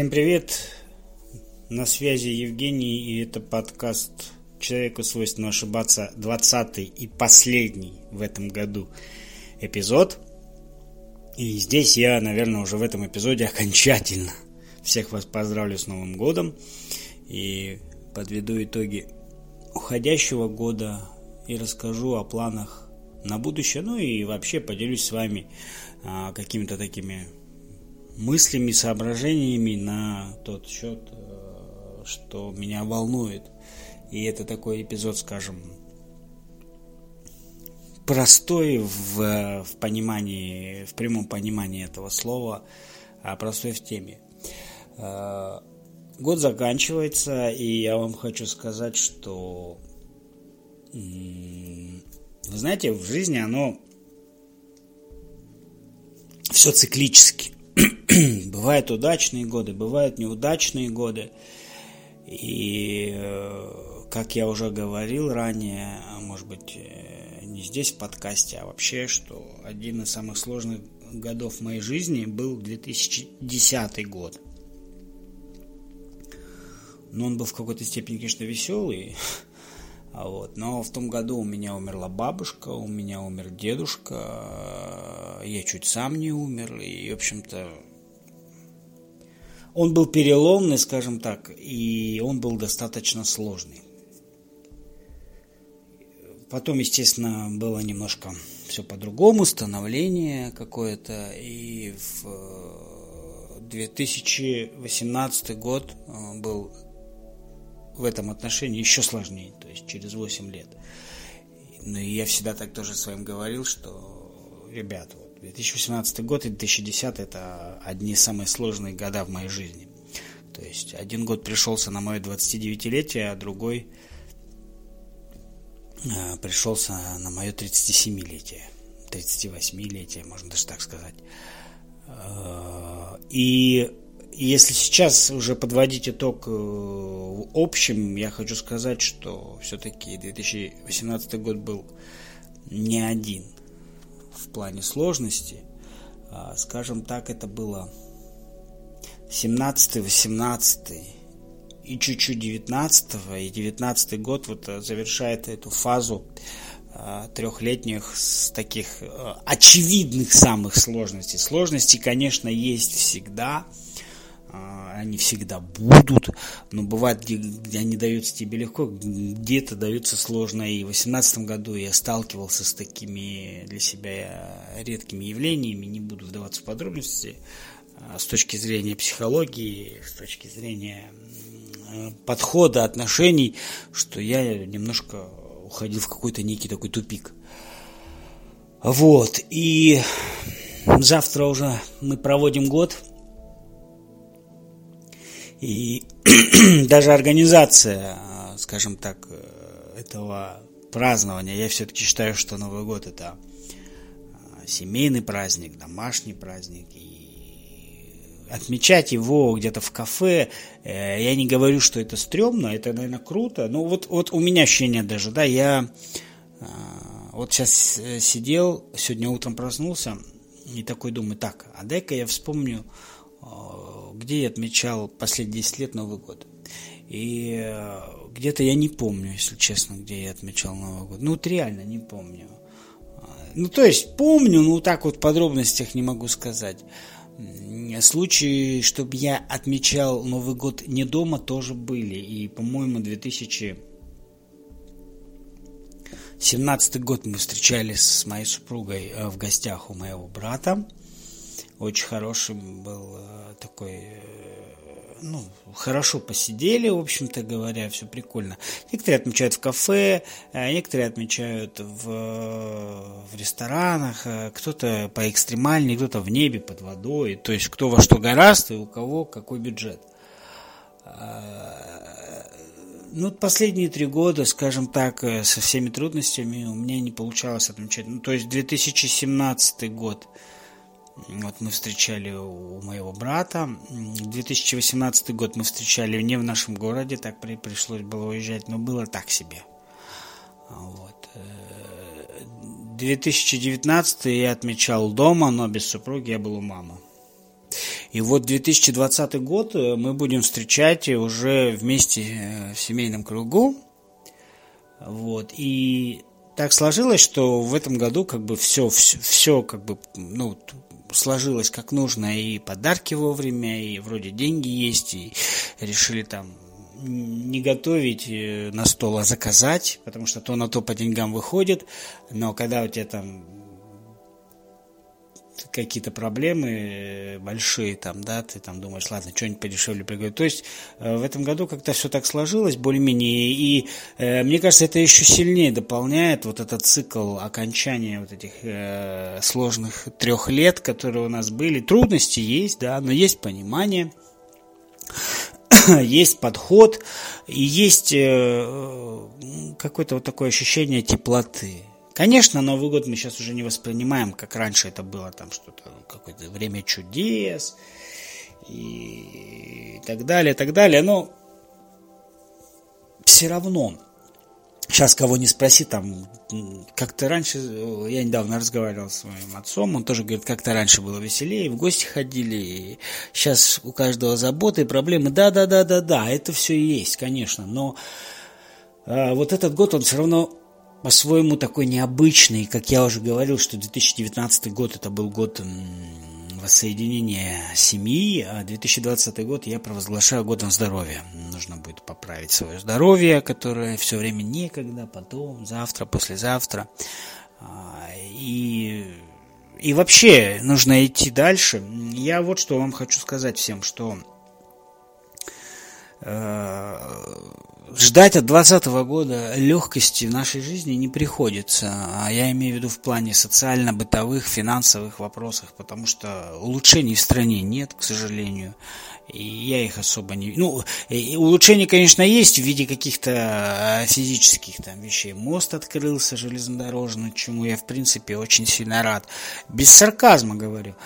Всем привет! На связи Евгений, и это подкаст «Человеку свойственно ошибаться» 20 и последний в этом году эпизод. И здесь я, наверное, уже в этом эпизоде окончательно всех вас поздравлю с Новым годом и подведу итоги уходящего года и расскажу о планах на будущее, ну и вообще поделюсь с вами а, какими-то такими мыслями, соображениями на тот счет, э, что меня волнует. И это такой эпизод, скажем, простой в, в понимании, в прямом понимании этого слова, а простой в теме. Э, год заканчивается, и я вам хочу сказать, что вы знаете, в жизни оно все циклически. бывают удачные годы, бывают неудачные годы. И, э, как я уже говорил ранее, а может быть, э, не здесь в подкасте, а вообще, что один из самых сложных годов моей жизни был 2010 год. Но он был в какой-то степени, конечно, веселый, вот. Но в том году у меня умерла бабушка, у меня умер дедушка, я чуть сам не умер, и, в общем-то, он был переломный, скажем так, и он был достаточно сложный. Потом, естественно, было немножко все по-другому, становление какое-то, и в 2018 год э, был в этом отношении еще сложнее, то есть через 8 лет. Ну и я всегда так тоже своим говорил, что, ребят, вот 2018 год и 2010 это одни из самых сложных года в моей жизни. То есть один год пришелся на мое 29-летие, а другой э, пришелся на мое 37-летие, 38-летие, можно даже так сказать. Э, и если сейчас уже подводить итог э, в общем, я хочу сказать, что все-таки 2018 год был не один в плане сложности. А, скажем так, это было 17 18 и чуть-чуть 19 и 19 год вот э, завершает эту фазу а, трехлетних с таких э, очевидных самых сложностей. Сложности, конечно, есть всегда, они всегда будут, но бывает, где, где они даются тебе легко, где-то даются сложно. И в 2018 году я сталкивался с такими для себя редкими явлениями, не буду вдаваться в подробности, а, с точки зрения психологии, с точки зрения подхода, отношений, что я немножко уходил в какой-то некий такой тупик. Вот, и завтра уже мы проводим год – и даже организация, скажем так, этого празднования, я все-таки считаю, что Новый год это а, семейный праздник, домашний праздник. И отмечать его где-то в кафе, э, я не говорю, что это стрёмно, это, наверное, круто. Но вот, вот у меня ощущение даже, да, я вот сейчас э, сидел, сегодня утром проснулся и такой думаю, так, а дай-ка я вспомню где я отмечал последние 10 лет Новый год. И э, где-то я не помню, если честно, где я отмечал Новый год. Ну, вот реально не помню. Ну, то есть помню, но так вот в подробностях не могу сказать. Случаи, чтобы я отмечал Новый год не дома, тоже были. И, по-моему, 2017 год мы встречались с моей супругой э, в гостях у моего брата. Очень хороший был э, такой э, ну, хорошо посидели, в общем-то говоря, все прикольно. Некоторые отмечают в кафе, э, некоторые отмечают в, в ресторанах, кто-то по экстремальнее, кто-то в небе, под водой. То есть, кто во что гораст и у кого какой бюджет. Ну, последние три года, скажем так, со всеми трудностями у меня не получалось отмечать. Ну, то есть 2017 год – вот мы встречали у моего брата. 2018 год мы встречали не в нашем городе, так при, пришлось было уезжать, но было так себе. Вот. 2019 э, я отмечал дома, но без супруги я был у мамы. И вот 2020 год мы будем встречать уже вместе в семейном кругу. Вот. И так сложилось, что в этом году как бы все, все, все как бы, ну, сложилось как нужно, и подарки вовремя, и вроде деньги есть, и решили там не готовить э, на стол, а заказать, потому что то на то по деньгам выходит, но когда у тебя там какие-то проблемы э, большие, там, да, ты там думаешь, ладно, что-нибудь подешевле приготовить. То есть э, в этом году как-то все так сложилось более-менее, и э, мне кажется, это еще сильнее дополняет вот этот цикл окончания вот этих э, сложных трех лет, которые у нас были. Трудности есть, да, но есть понимание, есть подход, и есть э, какое-то вот такое ощущение теплоты. Конечно, Новый год мы сейчас уже не воспринимаем, как раньше это было, там что-то, какое-то время чудес и так далее, так далее, но все равно, сейчас кого не спроси, там, как-то раньше, я недавно разговаривал с моим отцом, он тоже говорит, как-то раньше было веселее, в гости ходили, и сейчас у каждого заботы и проблемы, да-да-да-да-да, это все есть, конечно, но э, вот этот год, он все равно по-своему такой необычный, как я уже говорил, что 2019 год это был год воссоединения семьи, а 2020 год я провозглашаю годом здоровья. Нужно будет поправить свое здоровье, которое все время некогда, потом, завтра, послезавтра. А, и, и вообще нужно идти дальше. Я вот что вам хочу сказать всем, что ждать от 2020 года легкости в нашей жизни не приходится. А я имею в виду в плане социально-бытовых, финансовых вопросах, потому что улучшений в стране нет, к сожалению. И я их особо не... Ну, улучшения, конечно, есть в виде каких-то а, физических там вещей. Мост открылся железнодорожный, чему я, в принципе, очень сильно рад. Без сарказма говорю.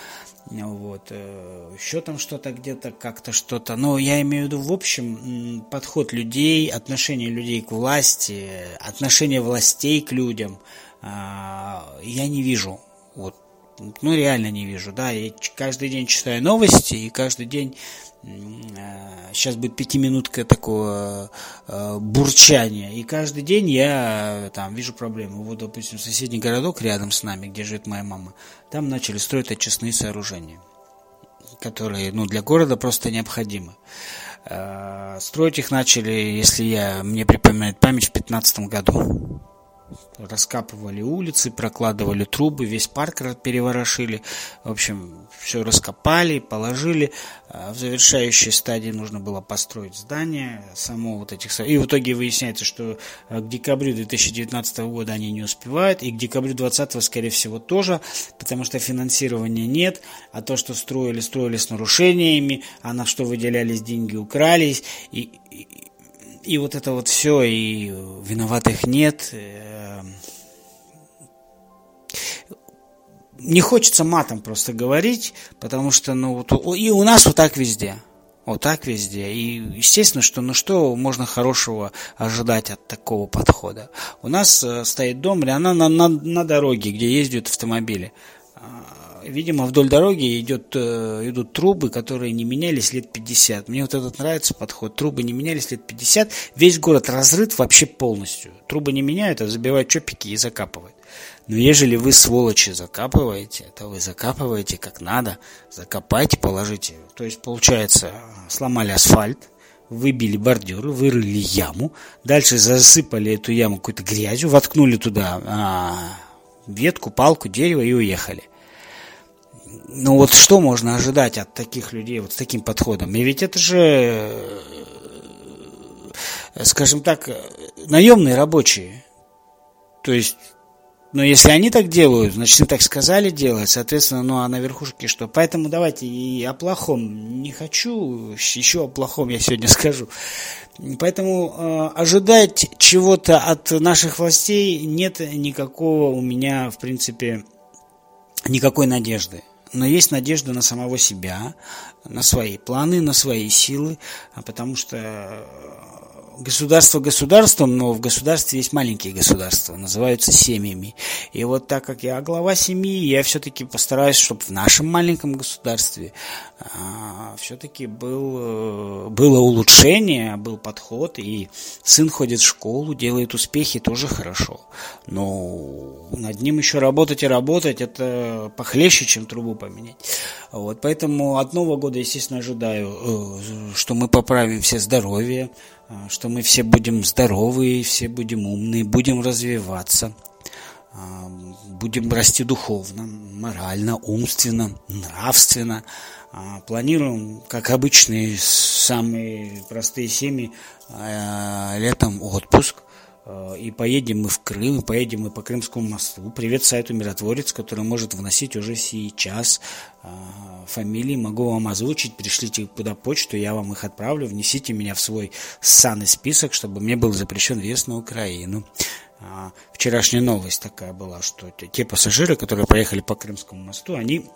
Вот. Э, Еще там что-то где-то, как-то что-то. Но я имею в виду, в общем, подход людей, отношение людей к власти, отношение властей к людям. А, я не вижу. Вот. Ну, реально не вижу. Да, я каждый день читаю новости, и каждый день сейчас будет пятиминутка такого э, бурчания. И каждый день я там вижу проблемы. Вот, допустим, соседний городок рядом с нами, где живет моя мама, там начали строить очистные сооружения, которые ну, для города просто необходимы. Э, строить их начали, если я, мне припоминает память, в 2015 году раскапывали улицы, прокладывали трубы, весь парк переворошили. В общем, все раскопали, положили. А в завершающей стадии нужно было построить здание, само вот этих... И в итоге выясняется, что э, к декабрю 2019 года они не успевают, и к декабрю 2020, скорее всего, тоже, потому что финансирования нет, а то, что строили, строили с нарушениями, а на что выделялись деньги, укрались, и, и вот это вот все, и виноватых нет. Э, не хочется матом просто говорить, потому что, ну, вот, и у нас вот так везде. Вот так везде. И естественно, что ну что можно хорошего ожидать от такого подхода. У нас э, стоит дом, она на, на, на дороге, где ездят автомобили. Видимо, вдоль дороги идет, э, идут трубы, которые не менялись лет 50. Мне вот этот нравится подход. Трубы не менялись лет 50. Весь город разрыт вообще полностью. Трубы не меняют, а забивают чопики и закапывают. Но ежели вы, сволочи, закапываете, то вы закапываете как надо. Закопайте, положите. То есть, получается, сломали асфальт, выбили бордюры, вырыли яму, дальше засыпали эту яму какой-то грязью, воткнули туда а, ветку, палку, дерево и уехали. Ну вот что можно ожидать от таких людей, вот с таким подходом? И ведь это же, э, скажем так, наемные рабочие. То есть, но если они так делают, значит, им так сказали делать, соответственно, ну а на верхушке что? Поэтому давайте и о плохом не хочу, еще о плохом я сегодня скажу. Поэтому э, ожидать чего-то от наших властей нет никакого у меня, в принципе, никакой надежды но есть надежда на самого себя, на свои планы, на свои силы, а потому что государство государством, но в государстве есть маленькие государства, называются семьями. И вот так как я глава семьи, я все-таки постараюсь, чтобы в нашем маленьком государстве а, все-таки был, э, было улучшение, был подход, и сын ходит в школу, делает успехи, тоже хорошо. Но над ним еще работать и работать, это похлеще, чем трубу поменять. Вот, поэтому от Нового года, естественно, ожидаю, э, что мы поправим все здоровье, что мы все будем здоровые, все будем умные, будем развиваться, э, будем расти духовно, морально, умственно, нравственно. Планируем, как обычные самые простые семьи, летом отпуск – и поедем мы в Крым, и поедем мы по Крымскому мосту. Привет сайту Миротворец, который может вносить уже сейчас э, фамилии. Могу вам озвучить, пришлите куда почту, я вам их отправлю. Внесите меня в свой ссаный список, чтобы мне был запрещен въезд на Украину. А, вчерашняя новость такая была, что те пассажиры, которые поехали по Крымскому мосту, они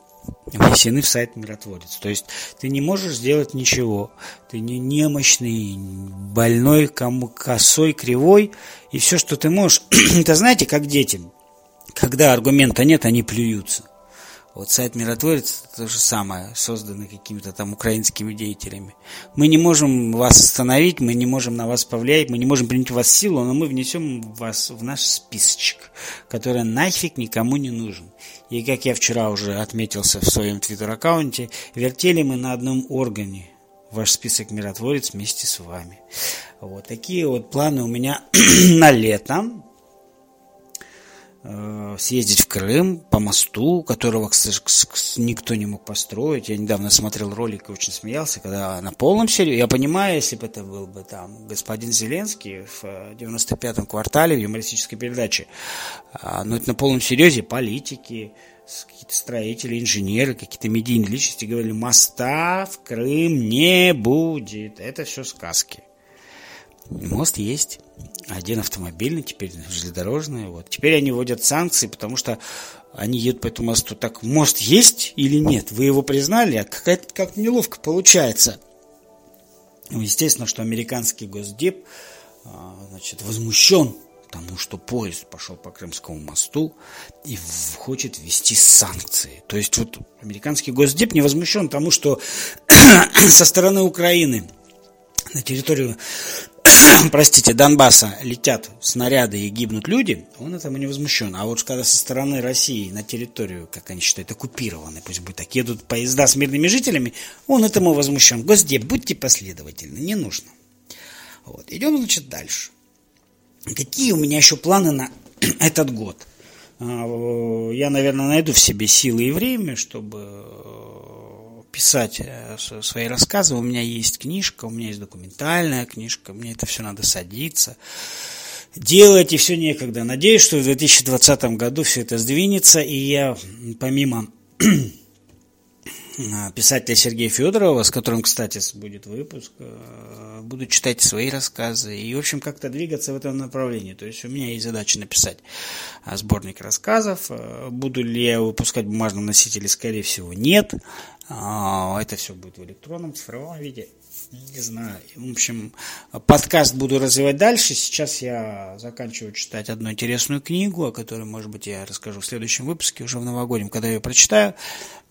внесены в сайт миротворец. То есть ты не можешь сделать ничего. Ты не немощный, больной, кому косой, кривой. И все, что ты можешь... это знаете, как дети. Когда аргумента нет, они плюются. Вот сайт «Миротворец» – то же самое, созданный какими-то там украинскими деятелями. Мы не можем вас остановить, мы не можем на вас повлиять, мы не можем принять у вас силу, но мы внесем вас в наш списочек, который нафиг никому не нужен. И как я вчера уже отметился в своем твиттер-аккаунте, вертели мы на одном органе ваш список «Миротворец» вместе с вами. Вот такие вот планы у меня на лето. Э, съездить в Крым по мосту, которого, никто не мог построить. Я недавно смотрел ролик и очень смеялся, когда на полном серьезе, я понимаю, если бы это был бы там господин Зеленский в 95-м квартале в юмористической передаче, а, но это на полном серьезе политики, какие-то строители, инженеры, какие-то медийные личности говорили, моста в Крым не будет. Это все сказки. Мост есть. Один автомобильный, теперь железнодорожный. Вот. Теперь они вводят санкции, потому что они едут по этому мосту. Так мост есть или нет? Вы его признали? А какая-то как неловко получается. Ну, естественно, что американский госдеп а, значит, возмущен тому, что поезд пошел по Крымскому мосту и хочет ввести санкции. То есть вот американский госдеп не возмущен тому, что со стороны Украины на территорию простите, Донбасса летят снаряды и гибнут люди, он этому не возмущен. А вот когда со стороны России на территорию, как они считают, оккупированной, пусть будет так, едут поезда с мирными жителями, он этому возмущен. Госдеп, будьте последовательны, не нужно. Вот. Идем, значит, дальше. Какие у меня еще планы на этот год? А, я, наверное, найду в себе силы и время, чтобы писать э, свои рассказы. У меня есть книжка, у меня есть документальная книжка, мне это все надо садиться. Делать и все некогда. Надеюсь, что в 2020 году все это сдвинется, и я помимо писателя Сергея Федорова, с которым, кстати, будет выпуск, э, буду читать свои рассказы и, в общем, как-то двигаться в этом направлении. То есть у меня есть задача написать а, сборник рассказов. Э, буду ли я выпускать в бумажном носителе? Скорее всего, нет. Это все будет в электронном, цифровом виде. Не знаю. В общем, подкаст буду развивать дальше. Сейчас я заканчиваю читать одну интересную книгу, о которой, может быть, я расскажу в следующем выпуске, уже в новогоднем, когда я ее прочитаю.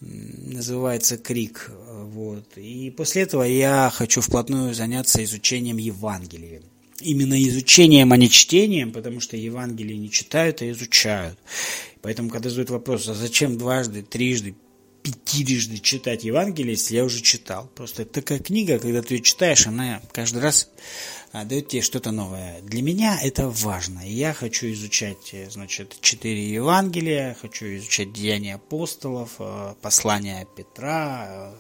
Называется «Крик». Вот. И после этого я хочу вплотную заняться изучением Евангелия. Именно изучением, а не чтением, потому что Евангелие не читают, а изучают. Поэтому, когда задают вопрос, а зачем дважды, трижды, пятирежды читать Евангелие, если я уже читал. Просто это такая книга, когда ты ее читаешь, она каждый раз а, дает тебе что-то новое. Для меня это важно. И я хочу изучать, э, значит, четыре Евангелия, хочу изучать Деяния апостолов, э, послания Петра, а,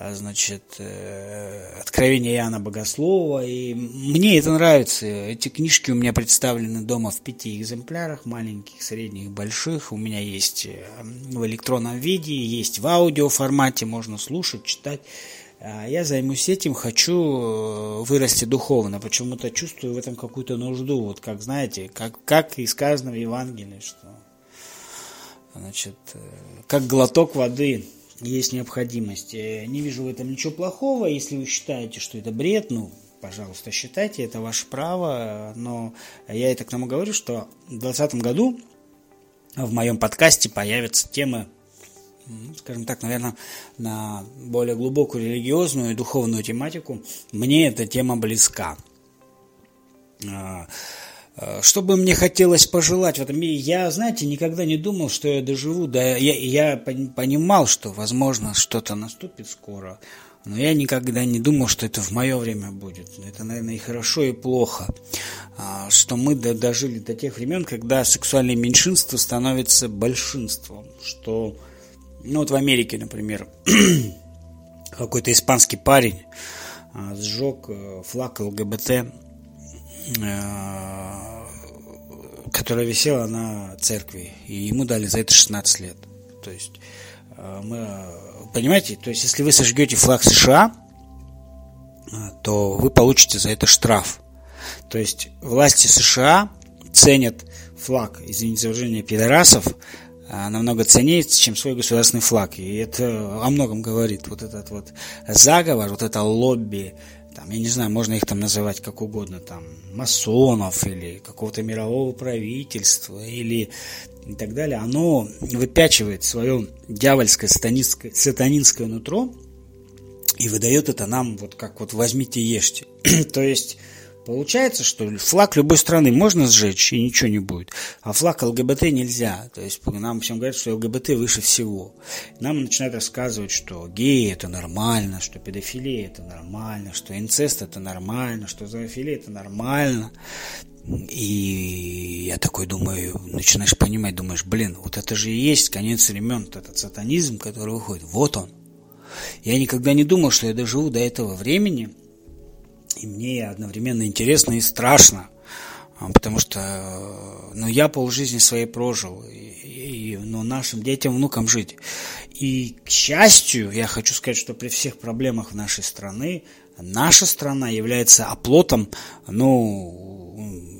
значит, э, «Откровение Иоанна Богослова». И мне это нравится. Эти книжки у меня представлены дома в пяти экземплярах, маленьких, средних, больших. У меня есть э, в электронном виде, есть в аудио формате, можно слушать, читать. А я займусь этим, хочу э, вырасти духовно. Почему-то чувствую в этом какую-то нужду. Вот как, знаете, как, как и сказано в Евангелии, что значит, как глоток воды – есть необходимость. Не вижу в этом ничего плохого. Если вы считаете, что это бред, ну, пожалуйста, считайте, это ваше право, но я это к тому говорю, что в 2020 году в моем подкасте появятся темы, скажем так, наверное, на более глубокую религиозную и духовную тематику. Мне эта тема близка. А, что бы мне хотелось пожелать в этом мире? Я, знаете, никогда не думал, что я доживу. Да, я, я понимал, что, возможно, что-то наступит скоро. Но я никогда не думал, что это в мое время будет. Это, наверное, и хорошо, и плохо. А, что мы дожили до тех времен, когда сексуальное меньшинство становится большинством. Что, ну вот в Америке, например, какой-то испанский парень а, сжег э, флаг ЛГБТ, э, которая висела на церкви, и ему дали за это 16 лет. То есть э, мы Понимаете? То есть, если вы сожгете флаг США, то вы получите за это штраф. То есть, власти США ценят флаг, извините за выражение, пидорасов, намного ценнее, чем свой государственный флаг. И это о многом говорит. Вот этот вот заговор, вот это лобби, там, я не знаю, можно их там называть как угодно, там, масонов или какого-то мирового правительства или и так далее, оно выпячивает свое дьявольское сатанинское, сатанинское нутро и выдает это нам вот как вот возьмите ешьте. То есть Получается, что флаг любой страны можно сжечь и ничего не будет, а флаг ЛГБТ нельзя. То есть нам всем говорят, что ЛГБТ выше всего. Нам начинают рассказывать, что геи это нормально, что педофилия это нормально, что инцест это нормально, что зоофилия это нормально. И я такой думаю, начинаешь понимать, думаешь, блин, вот это же и есть конец времен, вот этот сатанизм, который выходит, вот он. Я никогда не думал, что я доживу до этого времени, и мне одновременно интересно и страшно, а, потому что, ну, я полжизни своей прожил, и, и ну, нашим детям, внукам жить. И, к счастью, я хочу сказать, что при всех проблемах нашей страны, наша страна является оплотом, ну,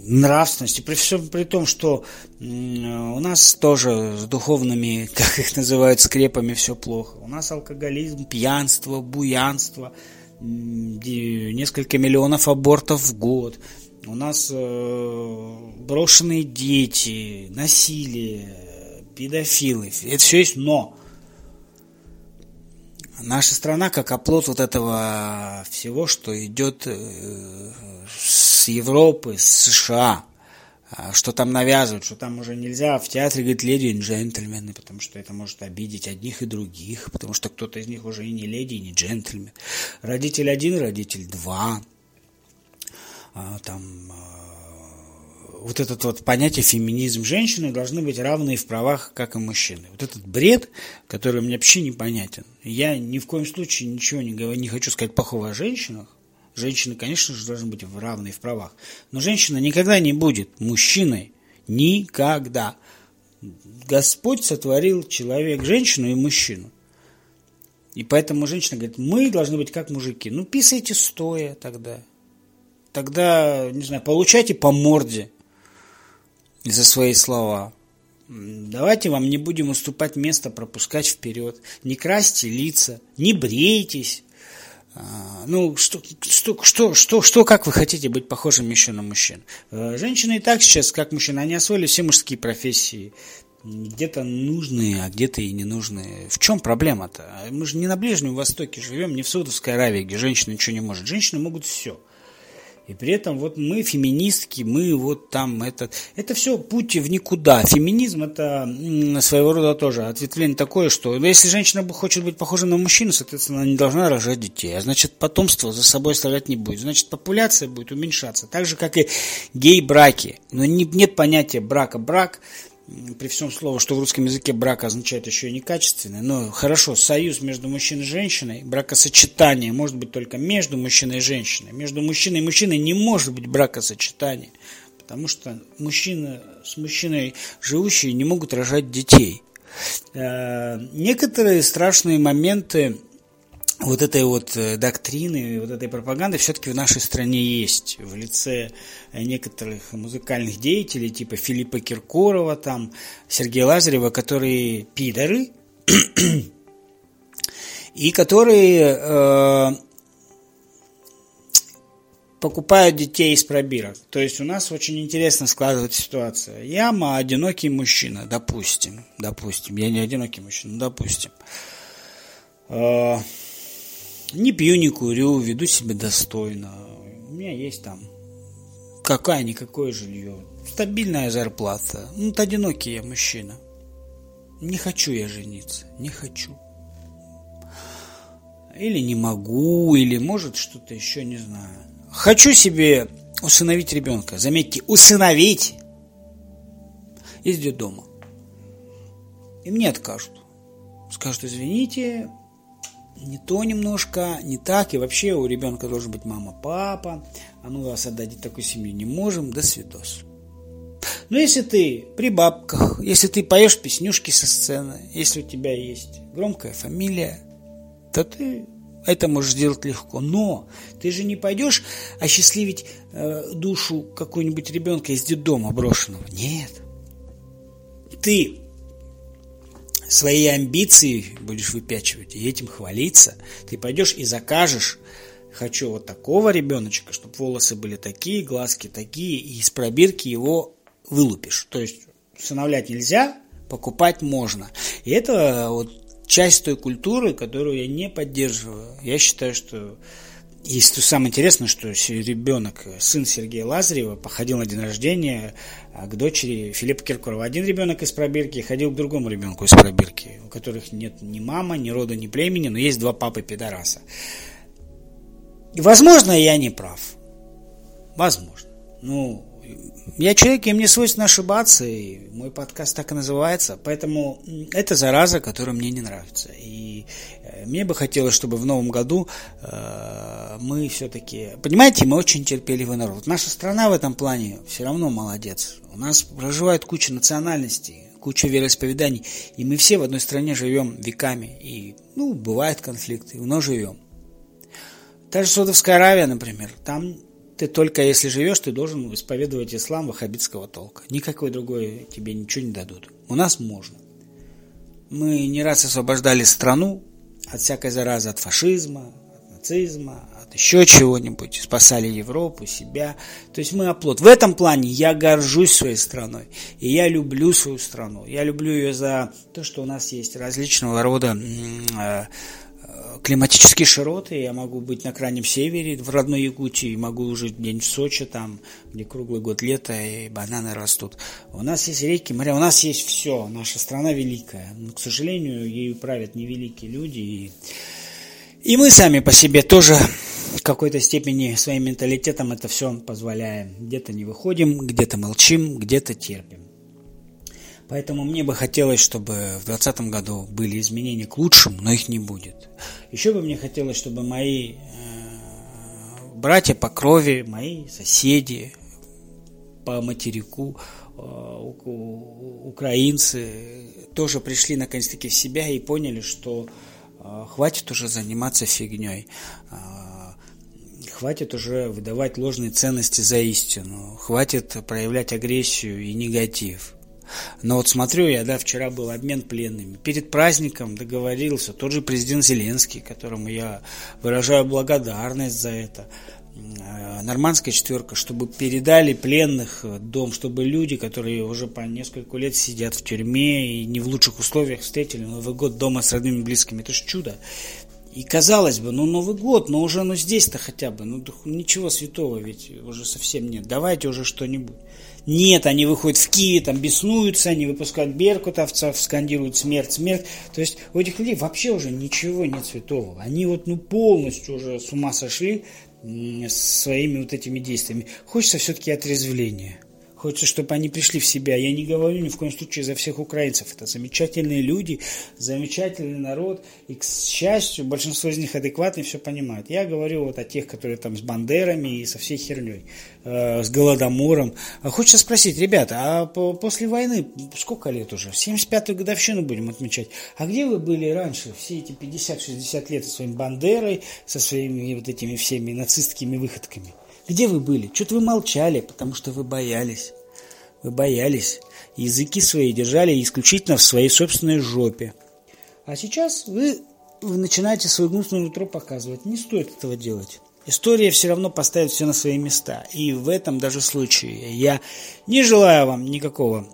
нравственности, при всем при том, что у нас тоже с духовными, как их называют, скрепами все плохо. У нас алкоголизм, пьянство, буянство, несколько миллионов абортов в год. У нас э, брошенные дети, насилие, педофилы. Это все есть, но наша страна как оплот вот этого всего, что идет э, с Европы, с США, что там навязывают, что там уже нельзя в театре говорить леди и джентльмены, потому что это может обидеть одних и других, потому что кто-то из них уже и не леди, и не джентльмен. Родитель один, родитель два. А, там а, вот этот вот понятие феминизм женщины должны быть равны в правах, как и мужчины. Вот этот бред, который мне вообще непонятен. Я ни в коем случае ничего не, говорю, не хочу сказать плохого о женщинах, Женщина, конечно же, должна быть в равной в правах. Но женщина никогда не будет мужчиной. Никогда. Господь сотворил человек, женщину и мужчину. И поэтому женщина говорит, мы должны быть как мужики. Ну, писайте стоя тогда. Тогда, не знаю, получайте по морде за свои слова. Давайте вам не будем уступать место, пропускать вперед. Не красьте лица, не брейтесь. А, ну, что, что, что, что, что, как вы хотите быть похожим еще на мужчин? Э, женщины и так сейчас, как мужчины, они освоили все мужские профессии. Где-то нужные, а где-то и ненужные. В чем проблема-то? Мы же не на Ближнем Востоке живем, не в Саудовской Аравии, где женщина ничего не может. Женщины могут все. И при этом вот мы феминистки, мы вот там это, это все путь в никуда. Феминизм это своего рода тоже ответвление такое, что если женщина хочет быть похожа на мужчину, соответственно, она не должна рожать детей, а значит потомство за собой оставлять не будет, значит популяция будет уменьшаться, так же как и гей-браки. Но нет понятия брака брак, при всем слове, что в русском языке брак означает еще и некачественный, но хорошо, союз между мужчиной и женщиной, бракосочетание может быть только между мужчиной и женщиной. Между мужчиной и мужчиной не может быть бракосочетания, потому что мужчина с мужчиной живущие не могут рожать детей. Э, некоторые страшные моменты вот этой вот э, доктрины, вот этой пропаганды все-таки в нашей стране есть в лице э, некоторых музыкальных деятелей, типа Филиппа Киркорова, там, Сергея Лазарева, которые пидоры, и которые э, покупают детей из пробирок. То есть у нас очень интересно складывается ситуация. Я одинокий мужчина, допустим. Допустим. Я не одинокий мужчина, допустим. Э, не пью, не курю, веду себя достойно. У меня есть там какая-никакое жилье. Стабильная зарплата. Ну, это одинокий я мужчина. Не хочу я жениться. Не хочу. Или не могу, или может что-то еще, не знаю. Хочу себе усыновить ребенка. Заметьте, усыновить из детдома. И мне откажут. Скажут, извините, не то немножко, не так, и вообще у ребенка должен быть мама, папа, а мы вас отдать такую семью не можем, до свидос. Но если ты при бабках, если ты поешь песнюшки со сцены, если у тебя есть громкая фамилия, то ты это можешь сделать легко. Но ты же не пойдешь осчастливить э, душу какого-нибудь ребенка из детдома брошенного. Нет. Ты свои амбиции будешь выпячивать и этим хвалиться. Ты пойдешь и закажешь хочу вот такого ребеночка, чтобы волосы были такие, глазки такие, и из пробирки его вылупишь. То есть усыновлять нельзя, покупать можно. И это вот часть той культуры, которую я не поддерживаю. Я считаю, что и самое интересное, что ребенок, сын Сергея Лазарева, походил на день рождения а, к дочери Филиппа Киркорова. Один ребенок из пробирки ходил к другому ребенку из пробирки, у которых нет ни мамы, ни рода, ни племени, но есть два папы пидораса. И, возможно, я не прав. Возможно. Ну, я человек, и мне свойственно ошибаться, и мой подкаст так и называется, поэтому это зараза, которая мне не нравится. И э, мне бы хотелось, чтобы в новом году э, мы все-таки... Понимаете, мы очень терпеливый народ. Наша страна в этом плане все равно молодец. У нас проживает куча национальностей, куча вероисповеданий, и мы все в одной стране живем веками. И, ну, бывают конфликты, но живем. Та же Саудовская Аравия, например, там ты только если живешь, ты должен исповедовать ислам ваххабитского толка. Никакой другой тебе ничего не дадут. У нас можно. Мы не раз освобождали страну от всякой заразы, от фашизма, от нацизма, от еще чего-нибудь. Спасали Европу, себя. То есть мы оплот. В этом плане я горжусь своей страной. И я люблю свою страну. Я люблю ее за то, что у нас есть различного рода э, климатические широты, я могу быть на крайнем севере, в родной Якутии, могу жить день в Сочи, там, где круглый год лето и бананы растут. У нас есть реки, моря, у нас есть все, наша страна великая. Но, к сожалению, ею правят невеликие люди. И, и мы сами по себе тоже в какой-то степени своим менталитетом это все позволяем. Где-то не выходим, где-то молчим, где-то терпим. Поэтому мне бы хотелось, чтобы в 2020 году были изменения к лучшему, но их не будет. Еще бы мне хотелось, чтобы мои э, братья по крови, мои соседи по материку, э, украинцы тоже пришли наконец-таки в себя и поняли, что э, хватит уже заниматься фигней хватит уже выдавать ложные ценности за истину, хватит проявлять агрессию и негатив. Но вот смотрю я, да, вчера был обмен пленными. Перед праздником договорился тот же президент Зеленский, которому я выражаю благодарность за это. Э, нормандская четверка, чтобы передали пленных дом, чтобы люди, которые уже по несколько лет сидят в тюрьме и не в лучших условиях встретили Новый год дома с родными близкими. Это же чудо. И казалось бы, ну Новый год, но уже ну здесь-то хотя бы, ну ничего святого ведь уже совсем нет. Давайте уже что-нибудь. Нет, они выходят в Киеве, там беснуются, они выпускают беркутовцев, скандируют смерть, смерть. То есть у этих людей вообще уже ничего нет святого. Они вот ну полностью уже с ума сошли своими вот этими действиями. Хочется все-таки отрезвления. Хочется, чтобы они пришли в себя. Я не говорю ни в коем случае за всех украинцев. Это замечательные люди, замечательный народ. И, к счастью, большинство из них адекватны и все понимают. Я говорю вот о тех, которые там с бандерами и со всей херней, э, с голодомором. А хочется спросить, ребята, а по, после войны сколько лет уже? 75-ю годовщину будем отмечать. А где вы были раньше, все эти 50-60 лет со своим бандерой, со своими вот этими всеми нацистскими выходками? Где вы были? Что-то вы молчали, потому что вы боялись. Вы боялись. Языки свои держали исключительно в своей собственной жопе. А сейчас вы, вы начинаете свое гнусное нутро показывать. Не стоит этого делать. История все равно поставит все на свои места. И в этом даже случае я не желаю вам никакого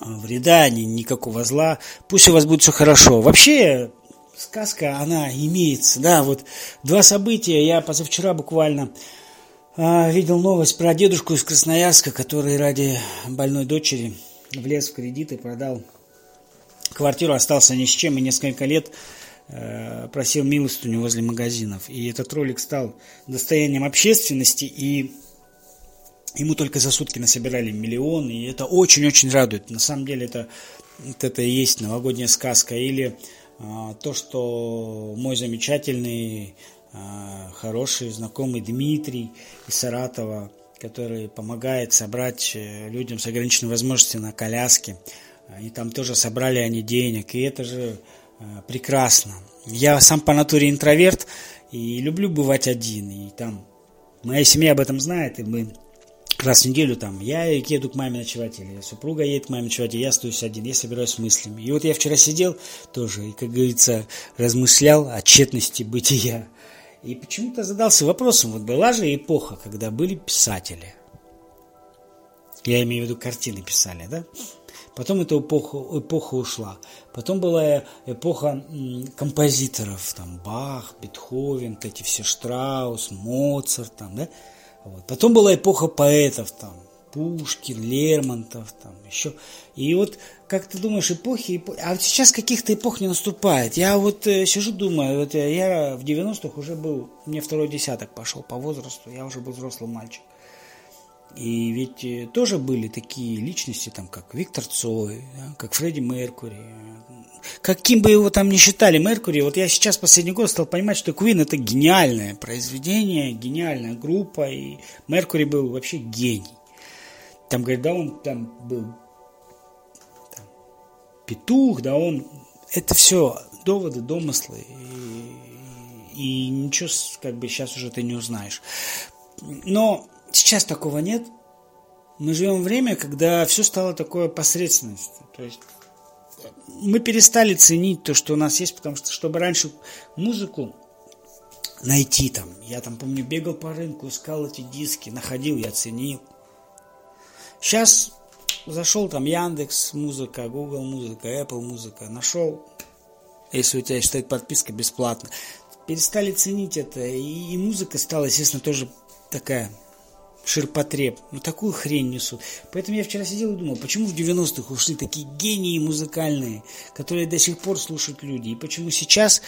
вреда, ни, никакого зла. Пусть у вас будет все хорошо. Вообще, сказка, она имеется. Да, вот два события. Я позавчера буквально видел новость про дедушку из Красноярска, который ради больной дочери влез в кредит и продал квартиру, остался ни с чем и несколько лет э, просил милостыню возле магазинов. И этот ролик стал достоянием общественности, и ему только за сутки насобирали миллион, и это очень-очень радует. На самом деле это, это и есть новогодняя сказка. Или а, то, что мой замечательный, а, хороший, знакомый Дмитрий из Саратова, который помогает собрать э, людям с ограниченной возможностью на коляске. И там тоже собрали они денег, и это же а, прекрасно. Я сам по натуре интроверт и люблю бывать один. И там моя семья об этом знает, и мы раз в неделю там я еду к маме ночевать, или супруга едет к маме ночевать, и я остаюсь один, я собираюсь с мыслями. И вот я вчера сидел тоже, и, как говорится, размышлял о тщетности бытия. И почему-то задался вопросом, вот была же эпоха, когда были писатели. Я имею в виду, картины писали, да? Потом эта эпоха, эпоха ушла. Потом была эпоха композиторов, там Бах, Бетховен, эти все Штраус, Моцарт, там, да? Вот. Потом была эпоха поэтов, там, Пушкин, Лермонтов, там, еще. И вот, как ты думаешь, эпохи, эпохи... а сейчас каких-то эпох не наступает. Я вот э, сижу, думаю, вот я в 90-х уже был, мне второй десяток пошел по возрасту, я уже был взрослый мальчик. И ведь э, тоже были такие личности, там, как Виктор Цой, да, как Фредди Меркури, каким бы его там ни считали Меркури, вот я сейчас последний год стал понимать, что Queen это гениальное произведение, гениальная группа, и Меркури был вообще гений. Там, говорит, да, он там был там, петух, да, он... Это все доводы, домыслы, и, и ничего, как бы, сейчас уже ты не узнаешь. Но сейчас такого нет. Мы живем время, когда все стало такое посредственностью. То есть мы перестали ценить то, что у нас есть, потому что, чтобы раньше музыку найти там, я там, помню, бегал по рынку, искал эти диски, находил, я ценил. Сейчас зашел там Яндекс музыка, Google музыка, Apple музыка, нашел, если у тебя стоит подписка бесплатно. Перестали ценить это, и, и музыка стала, естественно, тоже такая ширпотреб. Ну, такую хрень несут. Поэтому я вчера сидел и думал, почему в 90-х ушли такие гении музыкальные, которые до сих пор слушают люди, и почему сейчас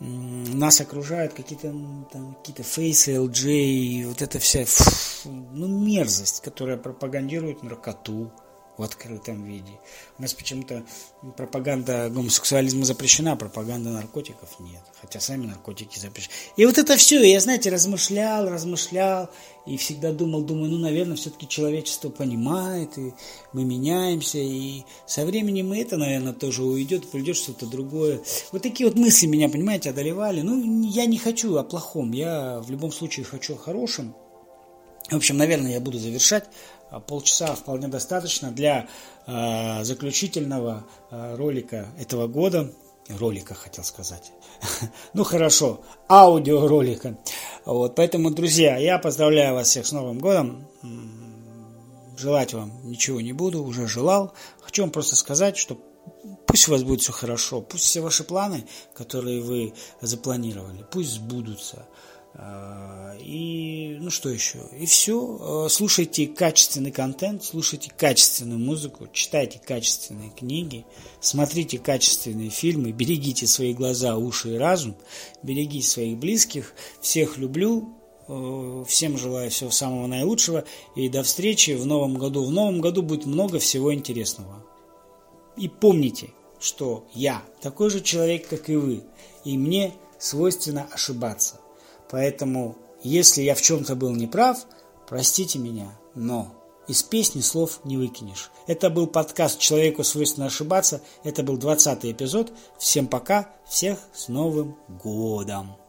нас окружают какие-то там, какие-то фейсы, LJ, вот эта вся фу, ну, мерзость, которая пропагандирует наркоту, в открытом виде. У нас почему-то пропаганда гомосексуализма запрещена, а пропаганда наркотиков нет. Хотя сами наркотики запрещены. И вот это все, я, знаете, размышлял, размышлял, и всегда думал, думаю, ну, наверное, все-таки человечество понимает, и мы меняемся, и со временем это, наверное, тоже уйдет, придет что-то другое. Вот такие вот мысли меня, понимаете, одолевали. Ну, я не хочу о плохом, я в любом случае хочу о хорошем. В общем, наверное, я буду завершать. А полчаса вполне достаточно для э, заключительного э, ролика этого года. Ролика хотел сказать. ну хорошо, аудиоролика. Вот, поэтому, друзья, я поздравляю вас всех с Новым годом. Желать вам ничего не буду, уже желал. Хочу вам просто сказать, что пусть у вас будет все хорошо, пусть все ваши планы, которые вы запланировали, пусть сбудутся. И ну что еще? И все. А, слушайте качественный контент, слушайте качественную музыку, читайте качественные книги, смотрите качественные фильмы, берегите свои глаза, уши и разум, берегите своих близких. Всех люблю, а, всем желаю всего самого наилучшего и до встречи в новом году. В новом году будет много всего интересного. И помните, что я такой же человек, как и вы, и мне свойственно ошибаться. Поэтому, если я в чем-то был неправ, простите меня, но из песни слов не выкинешь. Это был подкаст «Человеку свойственно ошибаться». Это был 20 эпизод. Всем пока, всех с Новым годом!